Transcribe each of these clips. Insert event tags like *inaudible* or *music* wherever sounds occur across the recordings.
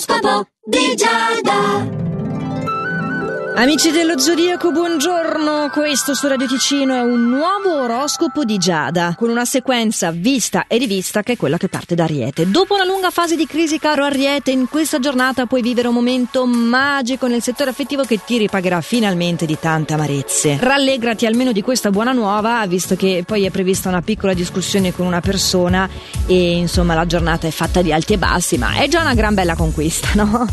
L'oroscopo di Giada. Amici dello Zodiaco, buongiorno. Questo su Radio Ticino è un nuovo oroscopo di Giada, con una sequenza vista e rivista che è quella che parte da Ariete. Dopo una lunga fase di crisi, caro Ariete, in questa giornata puoi vivere un momento magico nel settore affettivo che ti ripagherà finalmente di tante amarezze. Rallegrati almeno di questa buona nuova, visto che poi è prevista una piccola discussione con una persona e insomma la giornata è fatta di alti e bassi, ma è già una gran bella conquista, *laughs* no?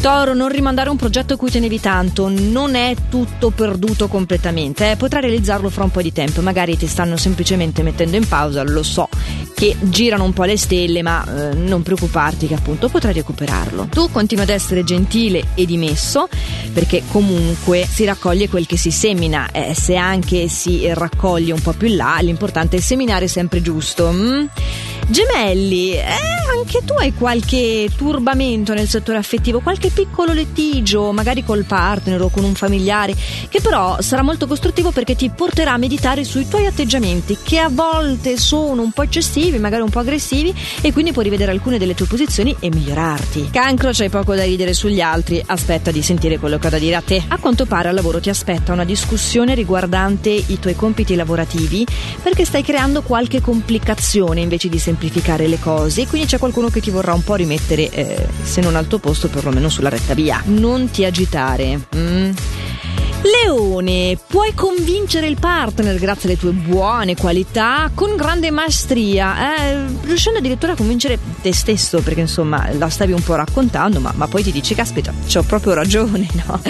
Toro, non rimandare un progetto a cui tenevi tanto non è tutto perduto completamente, eh. potrai realizzarlo fra un po' di tempo, magari ti stanno semplicemente mettendo in pausa, lo so che girano un po' le stelle, ma eh, non preoccuparti che appunto potrai recuperarlo. Tu continua ad essere gentile e dimesso, perché comunque si raccoglie quel che si semina, eh, se anche si raccoglie un po' più in là, l'importante è seminare sempre giusto. Mm? Gemelli, eh, anche tu hai qualche turbamento nel settore affettivo, qualche piccolo litigio, magari col partner o con un familiare, che però sarà molto costruttivo perché ti porterà a meditare sui tuoi atteggiamenti, che a volte sono un po' eccessivi, magari un po' aggressivi, e quindi puoi rivedere alcune delle tue posizioni e migliorarti. Cancro, c'hai poco da ridere sugli altri, aspetta di sentire quello che ho da dire a te. A quanto pare al lavoro ti aspetta una discussione riguardante i tuoi compiti lavorativi, perché stai creando qualche complicazione invece di semplificare le cose, quindi c'è qualcuno che ti vorrà un po' rimettere, eh, se non al tuo posto, perlomeno sulla retta via. Non ti agitare. Mm? Leone, puoi convincere il partner grazie alle tue buone qualità con grande maestria, eh, riuscendo addirittura a convincere te stesso, perché insomma la stavi un po' raccontando, ma, ma poi ti dici, caspita, c'ho proprio ragione, *laughs* no?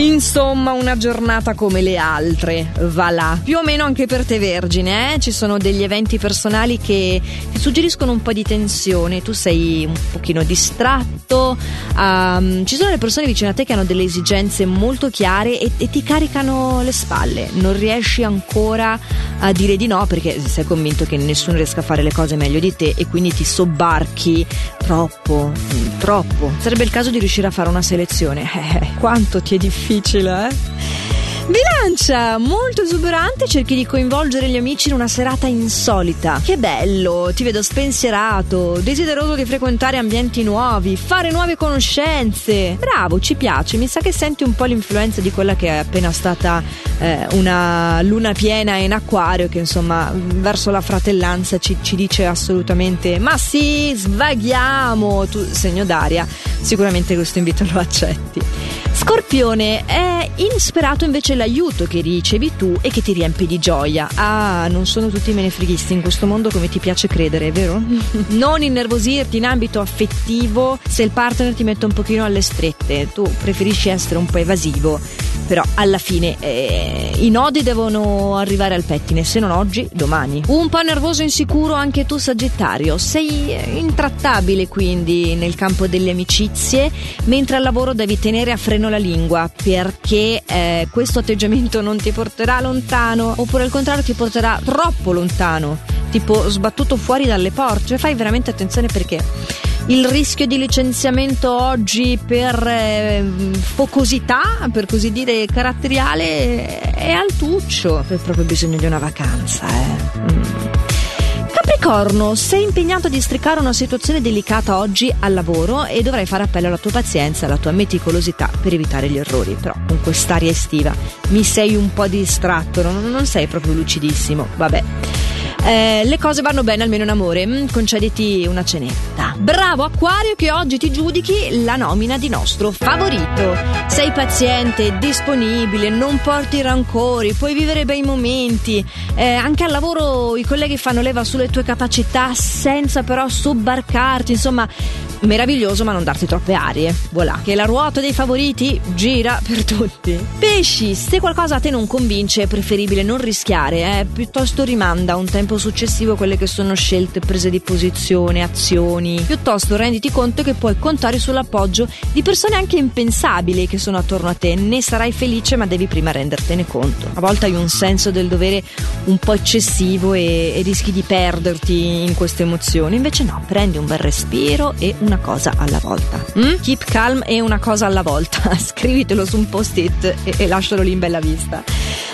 Insomma, una giornata come le altre, va là. Più o meno anche per te vergine, eh? ci sono degli eventi personali che ti suggeriscono un po' di tensione, tu sei un pochino distratto, um, ci sono le persone vicino a te che hanno delle esigenze molto chiare e, e ti caricano le spalle, non riesci ancora a dire di no perché sei convinto che nessuno riesca a fare le cose meglio di te e quindi ti sobbarchi troppo, troppo. Sarebbe il caso di riuscire a fare una selezione. *laughs* Eh, quanto ti è difficile, eh? Bilancia, molto esuberante, cerchi di coinvolgere gli amici in una serata insolita. Che bello, ti vedo spensierato, desideroso di frequentare ambienti nuovi, fare nuove conoscenze. Bravo, ci piace, mi sa che senti un po' l'influenza di quella che è appena stata eh, una luna piena in acquario, che insomma verso la fratellanza ci, ci dice assolutamente ma sì, svaghiamo, tu segno d'aria, sicuramente questo invito lo accetti. Scorpione, è insperato invece l'aiuto che ricevi tu e che ti riempie di gioia. Ah, non sono tutti menefreghisti in questo mondo come ti piace credere, vero? *laughs* non innervosirti in ambito affettivo se il partner ti mette un pochino alle strette. Tu preferisci essere un po' evasivo, però alla fine eh, i nodi devono arrivare al pettine, se non oggi, domani. Un po' nervoso e insicuro anche tu, Sagittario. Sei intrattabile quindi nel campo delle amicizie, mentre al lavoro devi tenere a freno la lingua perché eh, questo atteggiamento non ti porterà lontano oppure al contrario ti porterà troppo lontano, tipo sbattuto fuori dalle porte. Fai veramente attenzione perché il rischio di licenziamento oggi per eh, focosità, per così dire, caratteriale è altuccio. Hai proprio bisogno di una vacanza, eh. Mm. Capricorno, sei impegnato a districare una situazione delicata oggi al lavoro e dovrai fare appello alla tua pazienza, alla tua meticolosità per evitare gli errori. Però con quest'aria estiva mi sei un po' distratto, non, non sei proprio lucidissimo. Vabbè. Eh, le cose vanno bene almeno in amore, mm, concediti una cenetta. Bravo Acquario che oggi ti giudichi la nomina di nostro favorito. Sei paziente, disponibile, non porti rancori, puoi vivere bei momenti. Eh, anche al lavoro i colleghi fanno leva sulle tue capacità senza però sobbarcarti, insomma meraviglioso ma non darti troppe arie. Voilà, che la ruota dei favoriti gira per tutti. Pesci, se qualcosa a te non convince è preferibile non rischiare, eh? piuttosto rimanda un tempo successivo quelle che sono scelte, prese di posizione, azioni. Piuttosto renditi conto che puoi contare sull'appoggio di persone anche impensabili che sono attorno a te. Ne sarai felice ma devi prima rendertene conto. A volte hai un senso del dovere un po' eccessivo e, e rischi di perderti in queste emozioni. Invece no, prendi un bel respiro e un una cosa alla volta. Mm? Keep calm e una cosa alla volta. *laughs* Scrivitelo su un post-it e, e lascialo lì in bella vista.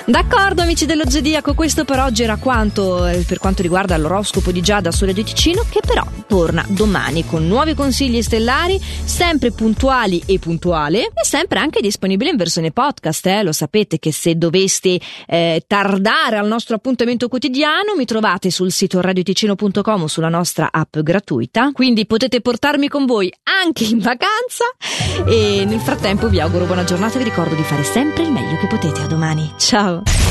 D'accordo amici dello Zodiaco, questo per oggi era quanto eh, per quanto riguarda l'oroscopo di Giada su Radio Ticino che però torna domani con nuovi consigli stellari, sempre puntuali e puntuali e sempre anche disponibile in versione podcast, eh? lo sapete che se doveste eh, tardare al nostro appuntamento quotidiano mi trovate sul sito radioticino.com o sulla nostra app gratuita, quindi potete portarmi con voi anche in vacanza e nel frattempo vi auguro buona giornata e vi ricordo di fare sempre il meglio che potete. A domani, ciao! dela.